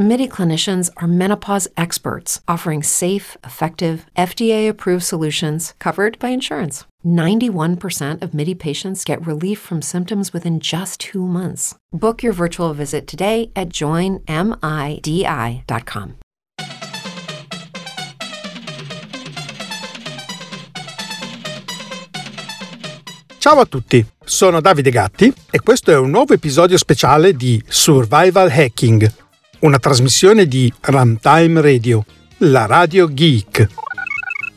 MIDI clinicians are menopause experts offering safe, effective, FDA approved solutions covered by insurance. 91% of MIDI patients get relief from symptoms within just two months. Book your virtual visit today at joinmidi.com. Ciao a tutti, sono Davide Gatti e questo è un nuovo episodio speciale di Survival Hacking, una trasmissione di Runtime Radio, la radio geek.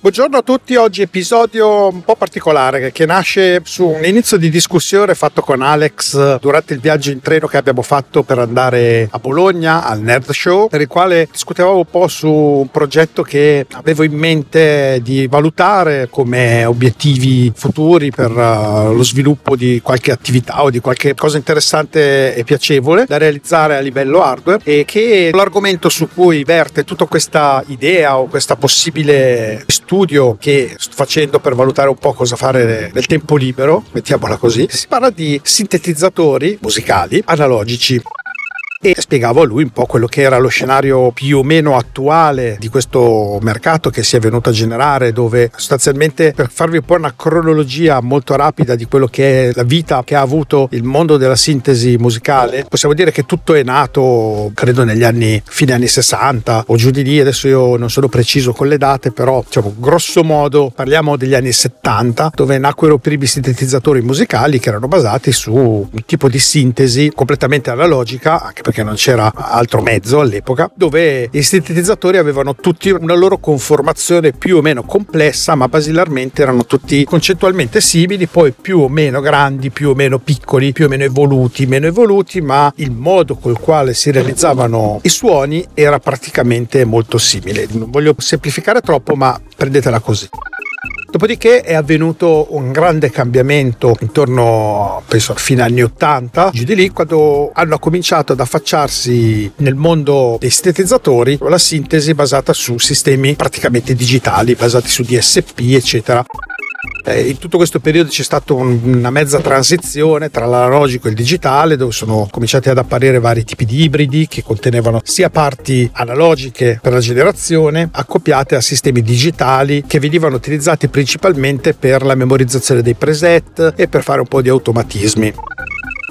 Buongiorno a tutti, oggi episodio un po' particolare che nasce su un inizio di discussione fatto con Alex durante il viaggio in treno che abbiamo fatto per andare a Bologna al Nerd Show, per il quale discutevamo un po' su un progetto che avevo in mente di valutare come obiettivi futuri per uh, lo sviluppo di qualche attività o di qualche cosa interessante e piacevole da realizzare a livello hardware e che l'argomento su cui verte tutta questa idea o questa possibile studio studio che sto facendo per valutare un po' cosa fare nel tempo libero, mettiamola così, si parla di sintetizzatori musicali analogici e spiegavo a lui un po' quello che era lo scenario più o meno attuale di questo mercato che si è venuto a generare dove sostanzialmente per farvi un po' una cronologia molto rapida di quello che è la vita che ha avuto il mondo della sintesi musicale possiamo dire che tutto è nato credo negli anni fine anni 60 o giù di lì. Adesso io non sono preciso con le date però diciamo grosso modo parliamo degli anni 70 dove nacquero primi sintetizzatori musicali che erano basati su un tipo di sintesi completamente analogica anche perché perché non c'era altro mezzo all'epoca, dove i sintetizzatori avevano tutti una loro conformazione più o meno complessa, ma basilarmente erano tutti concettualmente simili, poi più o meno grandi, più o meno piccoli, più o meno evoluti, meno evoluti, ma il modo col quale si realizzavano i suoni era praticamente molto simile. Non voglio semplificare troppo, ma prendetela così. Dopodiché è avvenuto un grande cambiamento intorno, penso, fine anni 80, giù di lì, quando hanno cominciato ad affacciarsi nel mondo dei sintetizzatori la sintesi basata su sistemi praticamente digitali, basati su DSP, eccetera. Eh, in tutto questo periodo c'è stata un, una mezza transizione tra l'analogico e il digitale, dove sono cominciati ad apparire vari tipi di ibridi che contenevano sia parti analogiche per la generazione, accoppiate a sistemi digitali che venivano utilizzati principalmente per la memorizzazione dei preset e per fare un po' di automatismi.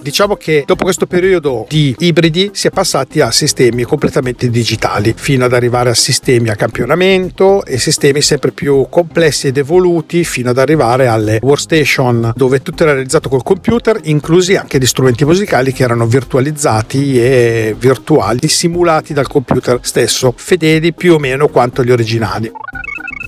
Diciamo che dopo questo periodo di ibridi si è passati a sistemi completamente digitali fino ad arrivare a sistemi a campionamento e sistemi sempre più complessi ed evoluti fino ad arrivare alle workstation dove tutto era realizzato col computer, inclusi anche gli strumenti musicali che erano virtualizzati e virtuali, simulati dal computer stesso, fedeli più o meno quanto gli originali.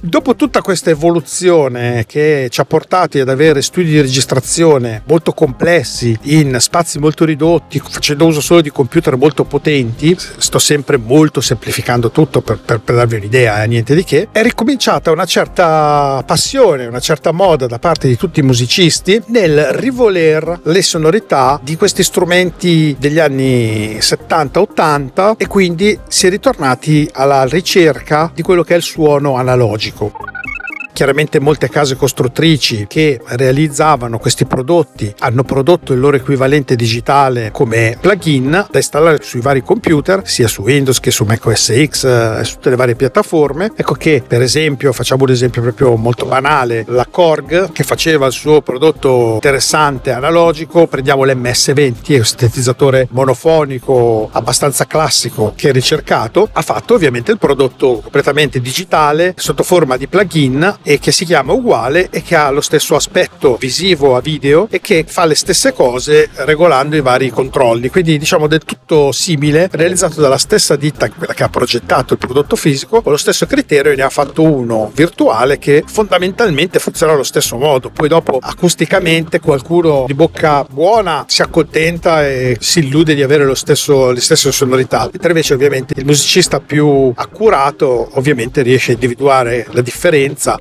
Dopo tutta questa evoluzione che ci ha portati ad avere studi di registrazione molto complessi in spazi molto ridotti, facendo uso solo di computer molto potenti, sto sempre molto semplificando tutto per, per, per darvi un'idea, eh, niente di che, è ricominciata una certa passione, una certa moda da parte di tutti i musicisti nel rivoler le sonorità di questi strumenti degli anni 70-80 e quindi si è ritornati alla ricerca di quello che è il suono analogico 行こう。Chiaramente molte case costruttrici che realizzavano questi prodotti hanno prodotto il loro equivalente digitale come plugin da installare sui vari computer, sia su Windows che su Mac OS X eh, e su tutte le varie piattaforme. Ecco che per esempio, facciamo un esempio proprio molto banale, la Korg che faceva il suo prodotto interessante analogico, prendiamo l'MS20, un sintetizzatore monofonico abbastanza classico che è ricercato, ha fatto ovviamente il prodotto completamente digitale sotto forma di plugin e che si chiama uguale e che ha lo stesso aspetto visivo a video e che fa le stesse cose regolando i vari controlli. Quindi diciamo del tutto simile, realizzato dalla stessa ditta, quella che ha progettato il prodotto fisico, con lo stesso criterio e ne ha fatto uno virtuale che fondamentalmente funziona allo stesso modo. Poi dopo acusticamente qualcuno di bocca buona si accontenta e si illude di avere lo stesso, le stesse sonorità, mentre invece ovviamente il musicista più accurato ovviamente riesce a individuare la differenza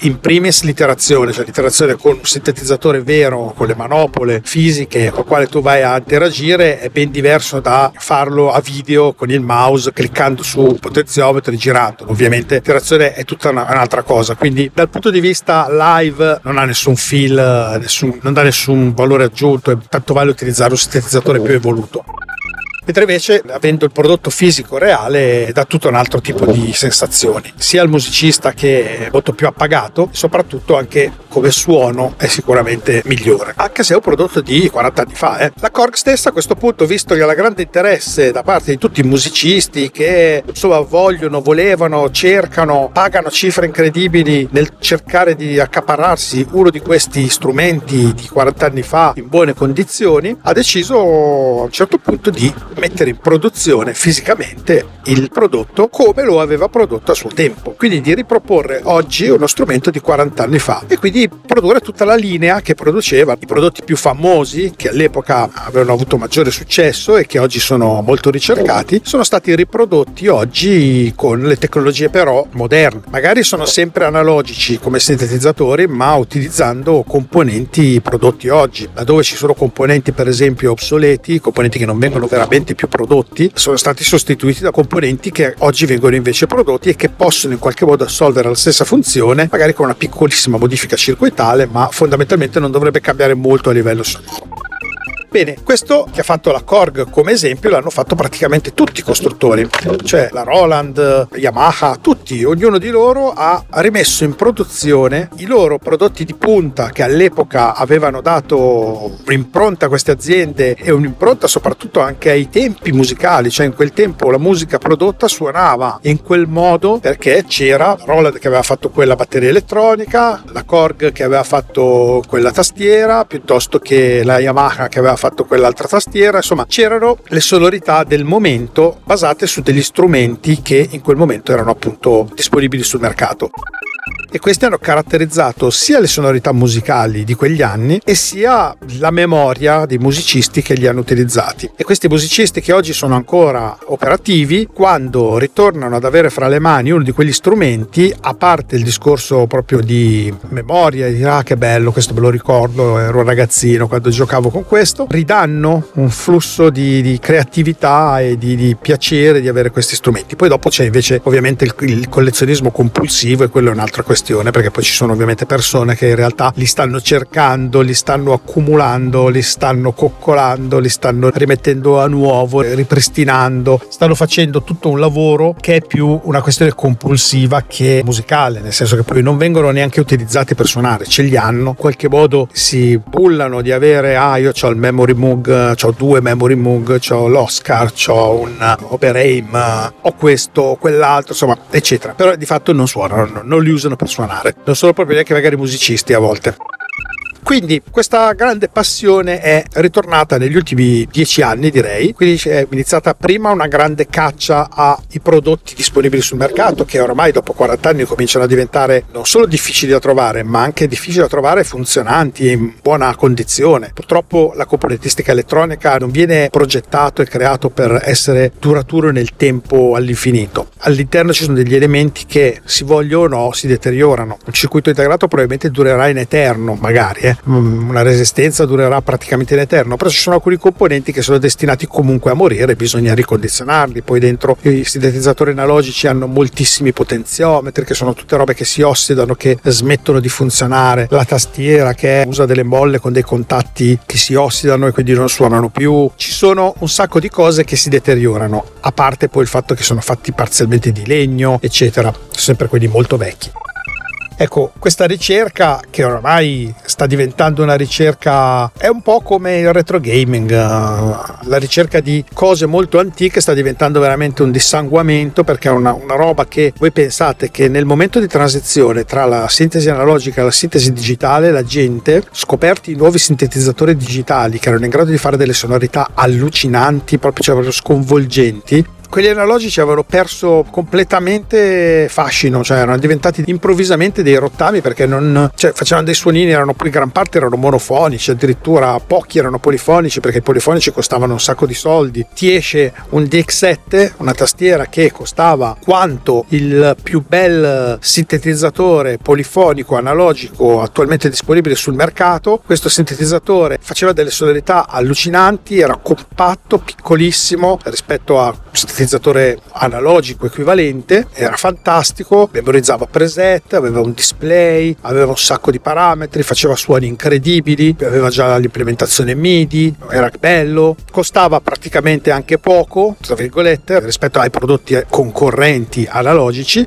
in primis l'iterazione, cioè l'iterazione con un sintetizzatore vero, con le manopole fisiche con le quali tu vai a interagire è ben diverso da farlo a video con il mouse cliccando su potenziometro e girando. Ovviamente l'iterazione è tutta una, un'altra cosa, quindi dal punto di vista live non ha nessun feel, nessun, non dà nessun valore aggiunto, tanto vale utilizzare un sintetizzatore più evoluto mentre invece avendo il prodotto fisico reale dà tutto un altro tipo di sensazioni, sia il musicista che è molto più appagato, soprattutto anche come suono è sicuramente migliore, anche se è un prodotto di 40 anni fa. Eh. La Korg stessa a questo punto, visto che ha grande interesse da parte di tutti i musicisti che insomma vogliono, volevano, cercano, pagano cifre incredibili nel cercare di accaparrarsi uno di questi strumenti di 40 anni fa in buone condizioni, ha deciso a un certo punto di mettere in produzione fisicamente il prodotto come lo aveva prodotto a suo tempo, quindi di riproporre oggi uno strumento di 40 anni fa e quindi produrre tutta la linea che produceva i prodotti più famosi che all'epoca avevano avuto maggiore successo e che oggi sono molto ricercati, sono stati riprodotti oggi con le tecnologie però moderne. Magari sono sempre analogici come sintetizzatori, ma utilizzando componenti prodotti oggi, laddove ci sono componenti per esempio obsoleti, componenti che non vengono veramente più prodotti, sono stati sostituiti da componenti che oggi vengono invece prodotti e che possono in qualche modo assolvere la stessa funzione, magari con una piccolissima modifica circuitale, ma fondamentalmente non dovrebbe cambiare molto a livello sonoro. Bene, questo che ha fatto la Korg come esempio l'hanno fatto praticamente tutti i costruttori, cioè la Roland, Yamaha, tutti, ognuno di loro ha rimesso in produzione i loro prodotti di punta che all'epoca avevano dato un'impronta a queste aziende e un'impronta soprattutto anche ai tempi musicali, cioè in quel tempo la musica prodotta suonava in quel modo perché c'era la Roland che aveva fatto quella batteria elettronica, la Korg che aveva fatto quella tastiera, piuttosto che la Yamaha che aveva fatto fatto quell'altra tastiera, insomma c'erano le sonorità del momento basate su degli strumenti che in quel momento erano appunto disponibili sul mercato e questi hanno caratterizzato sia le sonorità musicali di quegli anni e sia la memoria dei musicisti che li hanno utilizzati. E questi musicisti che oggi sono ancora operativi, quando ritornano ad avere fra le mani uno di quegli strumenti, a parte il discorso proprio di memoria, di ah che bello, questo me lo ricordo, ero un ragazzino quando giocavo con questo, ridanno un flusso di, di creatività e di, di, piacere di avere questi strumenti. Poi dopo c'è invece ovviamente il, il collezionismo compulsivo e quello è un'altra questione questione perché poi ci sono ovviamente persone che in realtà li stanno cercando, li stanno accumulando, li stanno coccolando, li stanno rimettendo a nuovo, ripristinando, stanno facendo tutto un lavoro che è più una questione compulsiva che musicale, nel senso che poi non vengono neanche utilizzati per suonare, ce li hanno, in qualche modo si bullano di avere, ah io ho il memory moog, ho due memory moog, ho l'Oscar, ho un Operaim, ho questo, quell'altro, insomma, eccetera, però di fatto non suonano, non li usano per suonare. Non sono proprio neanche magari musicisti a volte. Quindi questa grande passione è ritornata negli ultimi dieci anni, direi. Quindi è iniziata prima una grande caccia ai prodotti disponibili sul mercato, che ormai dopo 40 anni cominciano a diventare non solo difficili da trovare, ma anche difficili da trovare funzionanti e in buona condizione. Purtroppo la componentistica elettronica non viene progettato e creato per essere duraturo nel tempo all'infinito. All'interno ci sono degli elementi che, si vogliono o no, si deteriorano. Un circuito integrato probabilmente durerà in eterno, magari, eh? Mm, una resistenza durerà praticamente in eterno, però ci sono alcuni componenti che sono destinati comunque a morire, bisogna ricondizionarli, poi dentro i sintetizzatori analogici hanno moltissimi potenziometri che sono tutte robe che si ossidano, che smettono di funzionare, la tastiera che usa delle molle con dei contatti che si ossidano e quindi non suonano più, ci sono un sacco di cose che si deteriorano, a parte poi il fatto che sono fatti parzialmente di legno, eccetera, sempre quelli molto vecchi. Ecco, questa ricerca che ormai sta diventando una ricerca, è un po' come il retro gaming, eh, la ricerca di cose molto antiche sta diventando veramente un dissanguamento perché è una, una roba che voi pensate che nel momento di transizione tra la sintesi analogica e la sintesi digitale la gente, scoperti i nuovi sintetizzatori digitali che erano in grado di fare delle sonorità allucinanti, proprio, cioè, proprio sconvolgenti, quelli analogici avevano perso completamente fascino, cioè erano diventati improvvisamente dei rottami perché non, cioè, facevano dei suonini, erano poi gran parte erano monofonici, addirittura pochi erano polifonici perché i polifonici costavano un sacco di soldi. Ti esce un DX7, una tastiera che costava quanto il più bel sintetizzatore polifonico analogico attualmente disponibile sul mercato. Questo sintetizzatore faceva delle sonorità allucinanti, era compatto, piccolissimo rispetto a sintetizzatore analogico equivalente, era fantastico, memorizzava preset, aveva un display, aveva un sacco di parametri, faceva suoni incredibili, aveva già l'implementazione MIDI, era bello, costava praticamente anche poco, tra virgolette, rispetto ai prodotti concorrenti analogici.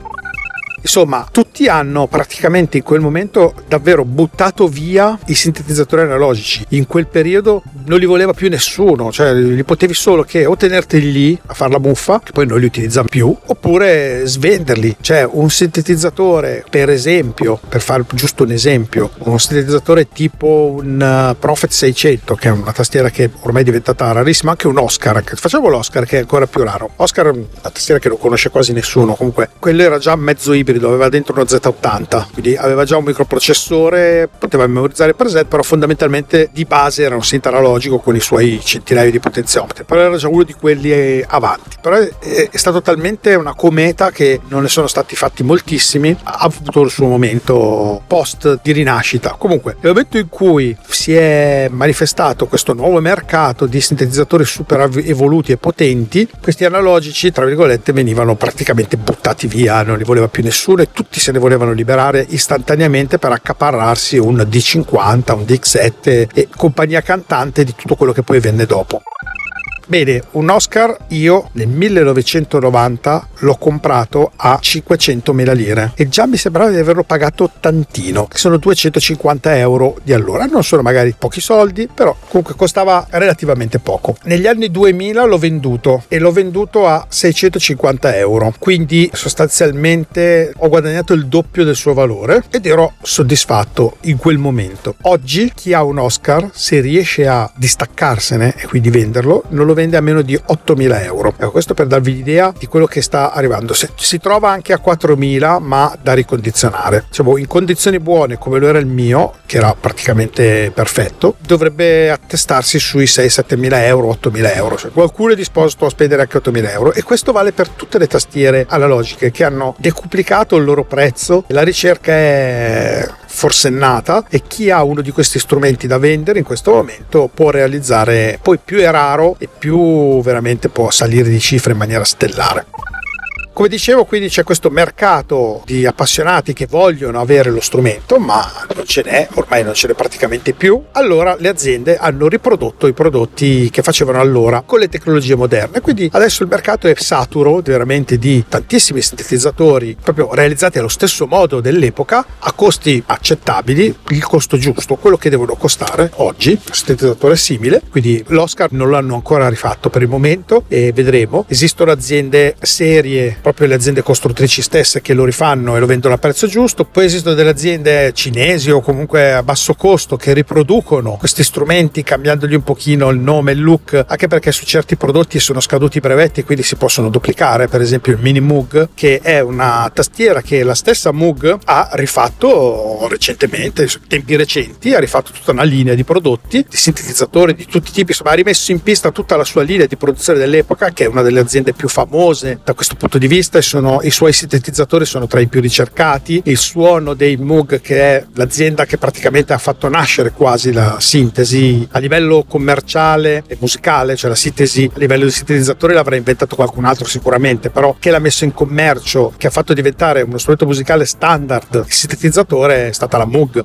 Insomma, tutti hanno praticamente in quel momento davvero buttato via i sintetizzatori analogici. In quel periodo non li voleva più nessuno, cioè li potevi solo che o tenerti lì a fare la muffa, che poi non li utilizzano più, oppure svenderli. Cioè un sintetizzatore, per esempio, per fare giusto un esempio, un sintetizzatore tipo un uh, Prophet 600, che è una tastiera che ormai è diventata rarissima, anche un Oscar, facciamo l'Oscar che è ancora più raro. Oscar è una tastiera che non conosce quasi nessuno, comunque quello era già mezzo ibrido aveva dentro uno Z80, quindi aveva già un microprocessore, poteva memorizzare preset, però fondamentalmente di base era un synth analogico con i suoi centinaia di potenziometri, però era già uno di quelli avanti. Però è, è stato talmente una cometa che non ne sono stati fatti moltissimi, ha avuto il suo momento post di rinascita. Comunque, nel momento in cui si è manifestato questo nuovo mercato di sintetizzatori super evoluti e potenti, questi analogici, tra virgolette, venivano praticamente buttati via, non li voleva più nessuno e tutti se ne volevano liberare istantaneamente per accaparrarsi un D50, un DX7 e compagnia cantante di tutto quello che poi venne dopo. Bene, un Oscar io nel 1990 l'ho comprato a 500.000 lire e già mi sembrava di averlo pagato tantino, che sono 250 euro di allora. Non sono magari pochi soldi, però comunque costava relativamente poco. Negli anni 2000 l'ho venduto e l'ho venduto a 650 euro, quindi sostanzialmente ho guadagnato il doppio del suo valore ed ero soddisfatto in quel momento. Oggi chi ha un Oscar, se riesce a distaccarsene e quindi venderlo, non lo vende a meno di 8.000 euro. Ecco, questo per darvi l'idea di quello che sta arrivando. Se, si trova anche a 4.000, ma da ricondizionare. Diciamo, in condizioni buone come lo era il mio, che era praticamente perfetto, dovrebbe attestarsi sui 6-7.000 euro, 8.000 euro. Cioè, qualcuno è disposto a spendere anche 8.000 euro. E questo vale per tutte le tastiere analogiche che hanno decuplicato il loro prezzo. La ricerca è forsennata e chi ha uno di questi strumenti da vendere in questo momento può realizzare poi più è raro e più veramente può salire di cifre in maniera stellare. Come dicevo, quindi c'è questo mercato di appassionati che vogliono avere lo strumento, ma non ce n'è, ormai non ce n'è praticamente più. Allora le aziende hanno riprodotto i prodotti che facevano allora con le tecnologie moderne. Quindi adesso il mercato è saturo veramente di tantissimi sintetizzatori proprio realizzati allo stesso modo dell'epoca a costi accettabili, il costo giusto, quello che devono costare oggi, un sintetizzatore simile. Quindi l'Oscar non l'hanno ancora rifatto per il momento e vedremo. Esistono aziende serie proprio le aziende costruttrici stesse che lo rifanno e lo vendono a prezzo giusto, poi esistono delle aziende cinesi o comunque a basso costo che riproducono questi strumenti cambiandogli un pochino il nome, il look, anche perché su certi prodotti sono scaduti i brevetti quindi si possono duplicare, per esempio il Mini Moog che è una tastiera che la stessa Moog ha rifatto recentemente, in tempi recenti, ha rifatto tutta una linea di prodotti, di sintetizzatori di tutti i tipi, insomma ha rimesso in pista tutta la sua linea di produzione dell'epoca che è una delle aziende più famose da questo punto di vista vista sono, i suoi sintetizzatori sono tra i più ricercati, il suono dei Moog che è l'azienda che praticamente ha fatto nascere quasi la sintesi a livello commerciale e musicale, cioè la sintesi a livello di sintetizzatore l'avrà inventato qualcun altro sicuramente, però che l'ha messo in commercio, che ha fatto diventare uno strumento musicale standard il sintetizzatore è stata la Moog.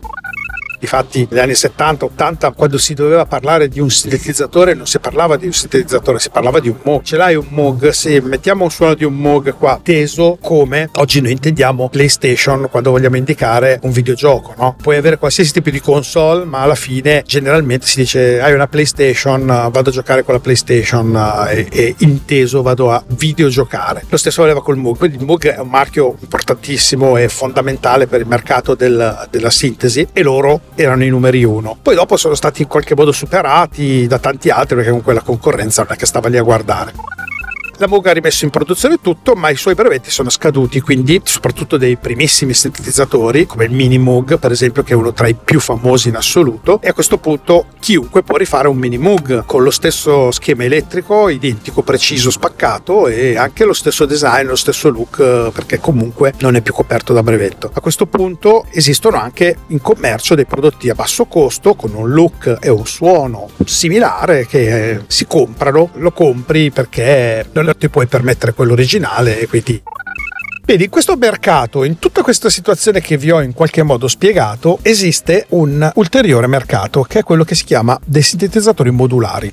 Difatti negli anni 70-80 quando si doveva parlare di un sintetizzatore non si parlava di un sintetizzatore, si parlava di un Moog. Ce l'hai un Moog? Se mettiamo un suono di un Moog qua teso come oggi noi intendiamo PlayStation quando vogliamo indicare un videogioco, no? Puoi avere qualsiasi tipo di console, ma alla fine generalmente si dice hai una PlayStation, vado a giocare con la PlayStation e, e inteso vado a videogiocare. Lo stesso valeva col Moog, quindi il Moog è un marchio importantissimo e fondamentale per il mercato del, della sintesi e loro erano i numeri uno. Poi dopo sono stati in qualche modo superati da tanti altri perché comunque la concorrenza non è che stava lì a guardare. La Moog ha rimesso in produzione tutto, ma i suoi brevetti sono scaduti, quindi soprattutto dei primissimi sintetizzatori, come il Mini Moog, per esempio, che è uno tra i più famosi in assoluto, e a questo punto chiunque può rifare un Mini Moog con lo stesso schema elettrico, identico, preciso, spaccato e anche lo stesso design, lo stesso look, perché comunque non è più coperto da brevetto. A questo punto esistono anche in commercio dei prodotti a basso costo con un look e un suono similare che si comprano, lo compri perché non ti puoi permettere quello originale e quindi Vedi, in questo mercato, in tutta questa situazione che vi ho in qualche modo spiegato, esiste un ulteriore mercato che è quello che si chiama dei sintetizzatori modulari.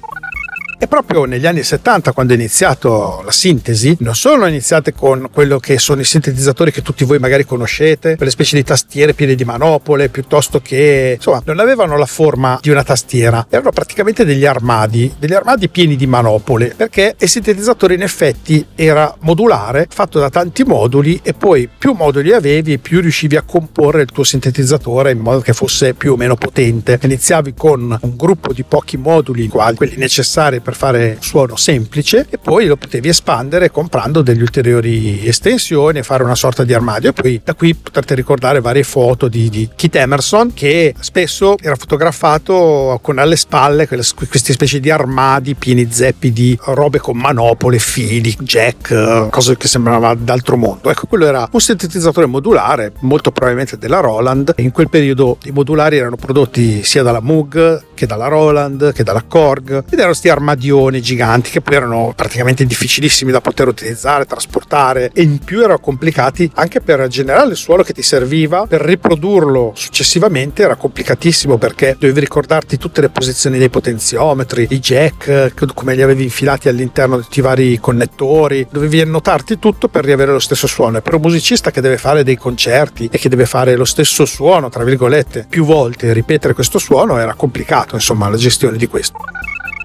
E proprio negli anni 70, quando è iniziato la sintesi, non sono iniziate con quello che sono i sintetizzatori che tutti voi magari conoscete, quelle specie di tastiere piene di manopole, piuttosto che insomma, non avevano la forma di una tastiera, erano praticamente degli armadi, degli armadi pieni di manopole, perché il sintetizzatore in effetti era modulare, fatto da tanti moduli e poi più moduli avevi più riuscivi a comporre il tuo sintetizzatore in modo che fosse più o meno potente. Iniziavi con un gruppo di pochi moduli, quelli necessari per per fare suono semplice e poi lo potevi espandere comprando degli ulteriori estensioni e fare una sorta di armadio e poi da qui potrete ricordare varie foto di, di Keith Emerson che spesso era fotografato con alle spalle queste specie di armadi pieni zeppi di robe con manopole, fili, jack, cose che sembrava d'altro mondo. Ecco, quello era un sintetizzatore modulare, molto probabilmente della Roland. In quel periodo i modulari erano prodotti sia dalla Moog che dalla Roland che dalla Korg ed erano questi armadi radioni giganti che poi erano praticamente difficilissimi da poter utilizzare, trasportare e in più erano complicati anche per generare il suono che ti serviva. Per riprodurlo successivamente era complicatissimo perché dovevi ricordarti tutte le posizioni dei potenziometri, i jack, come li avevi infilati all'interno di tutti i vari connettori, dovevi annotarti tutto per riavere lo stesso suono. E per un musicista che deve fare dei concerti e che deve fare lo stesso suono, tra virgolette, più volte, ripetere questo suono era complicato, insomma, la gestione di questo.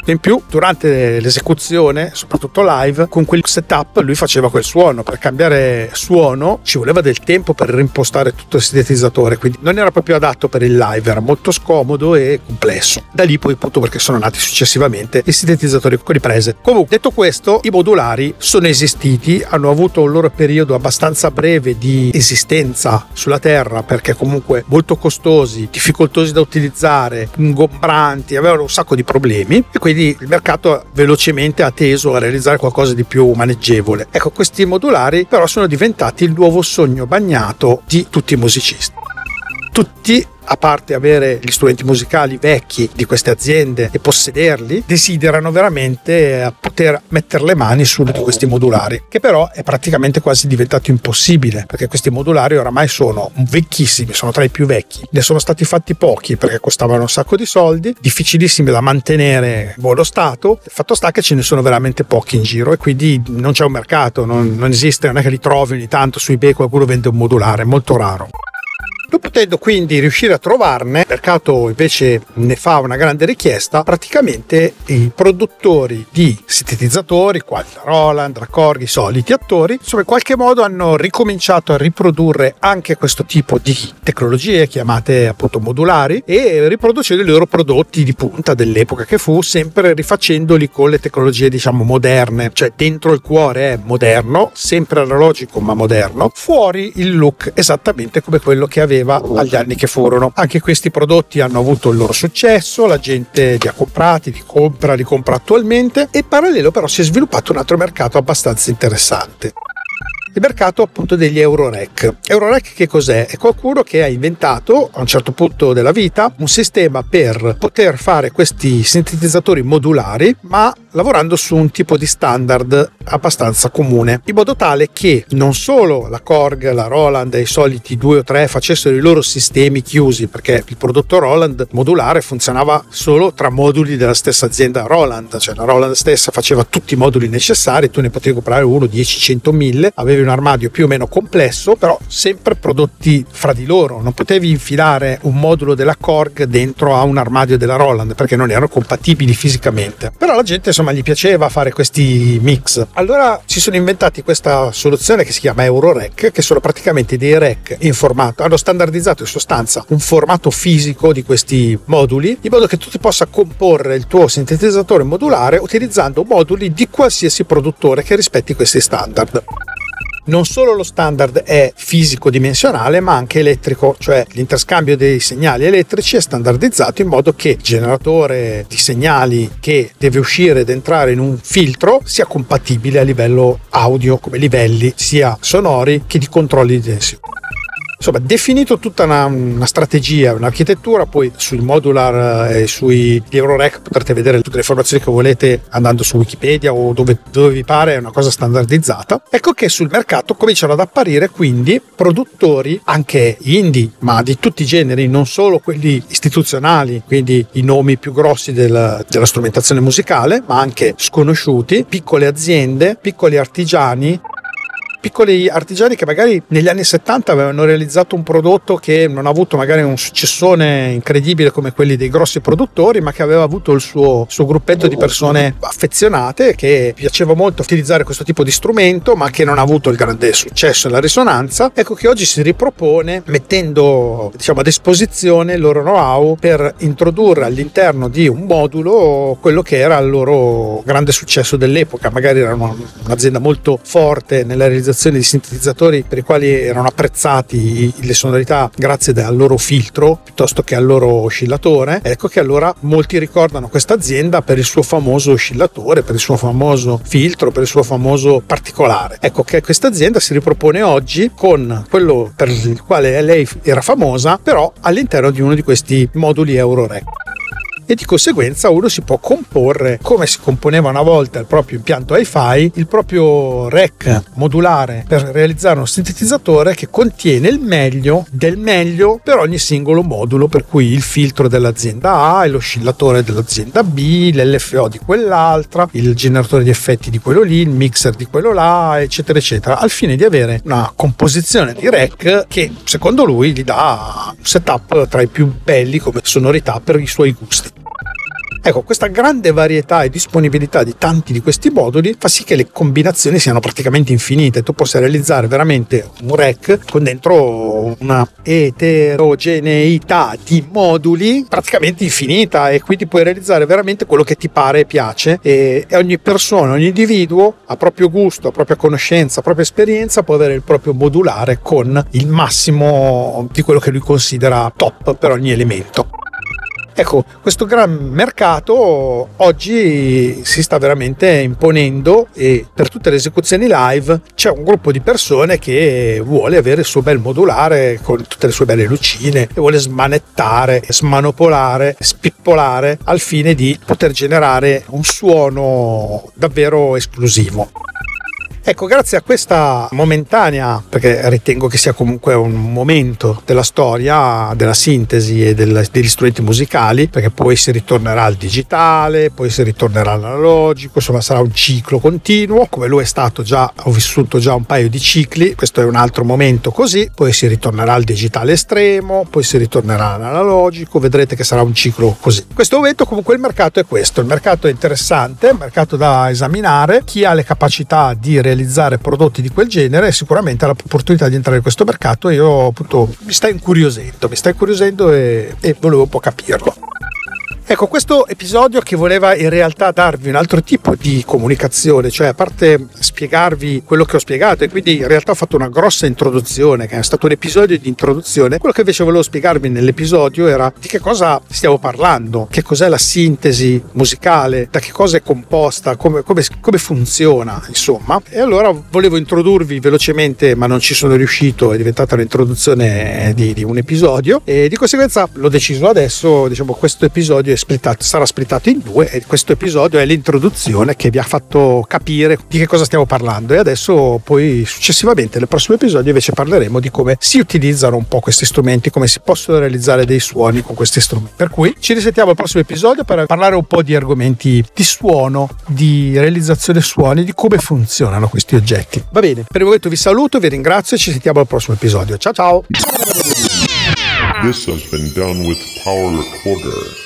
In più, durante l'esecuzione, soprattutto live, con quel setup lui faceva quel suono. Per cambiare suono ci voleva del tempo per reimpostare tutto il sintetizzatore, quindi non era proprio adatto per il live, era molto scomodo e complesso. Da lì poi appunto perché sono nati successivamente i sintetizzatori con riprese. Comunque, detto questo, i modulari sono esistiti, hanno avuto un loro periodo abbastanza breve di esistenza sulla Terra perché comunque molto costosi, difficoltosi da utilizzare, ingombranti, avevano un sacco di problemi e quindi quindi il mercato velocemente ha teso a realizzare qualcosa di più maneggevole. Ecco, questi modulari però sono diventati il nuovo sogno bagnato di tutti i musicisti. Tutti a parte avere gli strumenti musicali vecchi di queste aziende e possederli, desiderano veramente eh, poter mettere le mani su uno di questi modulari, che però è praticamente quasi diventato impossibile, perché questi modulari oramai sono vecchissimi, sono tra i più vecchi. Ne sono stati fatti pochi perché costavano un sacco di soldi, difficilissimi da mantenere buono stato. Il fatto sta che ce ne sono veramente pochi in giro e quindi non c'è un mercato, non, non esiste, non è che li trovi ogni tanto su eBay qualcuno vende un modulare, è molto raro. Non potendo quindi riuscire a trovarne, il mercato invece ne fa una grande richiesta, praticamente i produttori di sintetizzatori, quali la Roland, la Korg, i soliti attori, insomma in qualche modo hanno ricominciato a riprodurre anche questo tipo di tecnologie chiamate appunto modulari e riproducendo i loro prodotti di punta dell'epoca che fu, sempre rifacendoli con le tecnologie diciamo moderne, cioè dentro il cuore è moderno, sempre analogico ma moderno, fuori il look esattamente come quello che aveva aveva agli anni che furono. Anche questi prodotti hanno avuto il loro successo, la gente li ha comprati, li compra, li compra attualmente e parallelo però si è sviluppato un altro mercato abbastanza interessante il mercato appunto degli Eurorec. Eurorec che cos'è? È qualcuno che ha inventato a un certo punto della vita un sistema per poter fare questi sintetizzatori modulari ma lavorando su un tipo di standard abbastanza comune, in modo tale che non solo la Korg, la Roland e i soliti due o tre facessero i loro sistemi chiusi, perché il prodotto Roland modulare funzionava solo tra moduli della stessa azienda Roland, cioè la Roland stessa faceva tutti i moduli necessari, tu ne potevi comprare uno, 10, 100, 1000, avevi un armadio più o meno complesso, però sempre prodotti fra di loro, non potevi infilare un modulo della Korg dentro a un armadio della Roland perché non erano compatibili fisicamente. Però la gente insomma insomma gli piaceva fare questi mix. Allora si sono inventati questa soluzione che si chiama EuroRec, che sono praticamente dei rec in formato, hanno standardizzato in sostanza un formato fisico di questi moduli, in modo che tu ti possa comporre il tuo sintetizzatore modulare utilizzando moduli di qualsiasi produttore che rispetti questi standard non solo lo standard è fisico dimensionale ma anche elettrico, cioè l'interscambio dei segnali elettrici è standardizzato in modo che il generatore di segnali che deve uscire ed entrare in un filtro sia compatibile a livello audio come livelli sia sonori che di controlli di tensione. Insomma, definito tutta una, una, strategia, un'architettura, poi sui modular eh, e sui Eurorec potrete vedere tutte le informazioni che volete andando su Wikipedia o dove, dove vi pare, è una cosa standardizzata. Ecco che sul mercato cominciano ad apparire quindi produttori anche indie, ma di tutti i generi, non solo quelli istituzionali, quindi i nomi più grossi del, della strumentazione musicale, ma anche sconosciuti, piccole aziende, piccoli artigiani piccoli artigiani che magari negli anni 70 avevano realizzato un prodotto che non ha avuto magari un successone incredibile come quelli dei grossi produttori, ma che aveva avuto il suo, suo gruppetto di persone affezionate che piaceva molto utilizzare questo tipo di strumento, ma che non ha avuto il grande successo e la risonanza. Ecco che oggi si ripropone mettendo diciamo, ad esposizione il loro know-how per introdurre all'interno di un modulo quello che era il loro grande successo dell'epoca. Magari era un'azienda molto forte nella realizzazione realizzazione di sintetizzatori per i quali erano apprezzati le sonorità grazie al loro filtro piuttosto che al loro oscillatore, ecco che allora molti ricordano questa azienda per il suo famoso oscillatore, per il suo famoso filtro, per il suo famoso particolare. Ecco che questa azienda si ripropone oggi con quello per il quale lei era famosa, però all'interno di uno di questi moduli EuroRec e di conseguenza uno si può comporre come si componeva una volta il proprio impianto hi-fi, il proprio rack modulare per realizzare un sintetizzatore che contiene il meglio del meglio per ogni singolo modulo, per cui il filtro dell'azienda A, l'oscillatore dell'azienda B, l'LFO di quell'altra, il generatore di effetti di quello lì, il mixer di quello là, eccetera, eccetera, al fine di avere una composizione di rack che secondo lui gli dà un setup tra i più belli come sonorità per i suoi gusti. Ecco, questa grande varietà e disponibilità di tanti di questi moduli fa sì che le combinazioni siano praticamente infinite. Tu possa realizzare veramente un rack con dentro una eterogeneità di moduli praticamente infinita e quindi puoi realizzare veramente quello che ti pare e piace e, ogni persona, ogni individuo a proprio gusto, a propria conoscenza, a propria esperienza può avere il proprio modulare con il massimo di quello che lui considera top per ogni elemento. Ecco, questo gran mercato oggi si sta veramente imponendo e per tutte le esecuzioni live c'è un gruppo di persone che vuole avere il suo bel modulare con tutte le sue belle lucine e vuole smanettare, smanopolare, spippolare al fine di poter generare un suono davvero esclusivo. Ecco, grazie a questa momentanea, perché ritengo che sia comunque un momento della storia, della sintesi e del, degli strumenti musicali, perché poi si ritornerà al digitale, poi si ritornerà all'analogico, insomma sarà un ciclo continuo, come lo è stato già, ho vissuto già un paio di cicli, questo è un altro momento così, poi si ritornerà al digitale estremo, poi si ritornerà all'analogico, vedrete che sarà un ciclo così. In questo momento comunque il mercato è questo, il mercato è interessante, un mercato da esaminare, chi ha le capacità di realizzare realizzare prodotti di quel genere sicuramente ha l'opportunità di entrare in questo mercato e io appunto mi sta incuriosendo, mi sta incuriosendo e, e volevo un po' capirlo. Ecco, questo episodio che voleva in realtà darvi un altro tipo di comunicazione, cioè a parte spiegarvi quello che ho spiegato e quindi in realtà ho fatto una grossa introduzione, che è stato un episodio di introduzione, quello che invece volevo spiegarvi nell'episodio era di che cosa stiamo parlando, che cos'è la sintesi musicale, da che cosa è composta, come, come, come funziona, insomma. E allora volevo introdurvi velocemente, ma non ci sono riuscito, è diventata l'introduzione di, di un episodio e di conseguenza l'ho deciso adesso, diciamo, questo episodio splittato, sarà splittato in due e questo episodio è l'introduzione che vi ha fatto capire di che cosa stiamo parlando e adesso poi successivamente nel prossimo episodio invece parleremo di come si utilizzano un po' questi strumenti, come si possono realizzare dei suoni con questi strumenti. Per cui ci risentiamo al prossimo episodio per parlare un po' di argomenti di suono, di realizzazione suoni, di come funzionano questi oggetti. Va bene, per il momento vi saluto, vi ringrazio e ci sentiamo al prossimo episodio. Ciao ciao! This has been done with Power Recorder.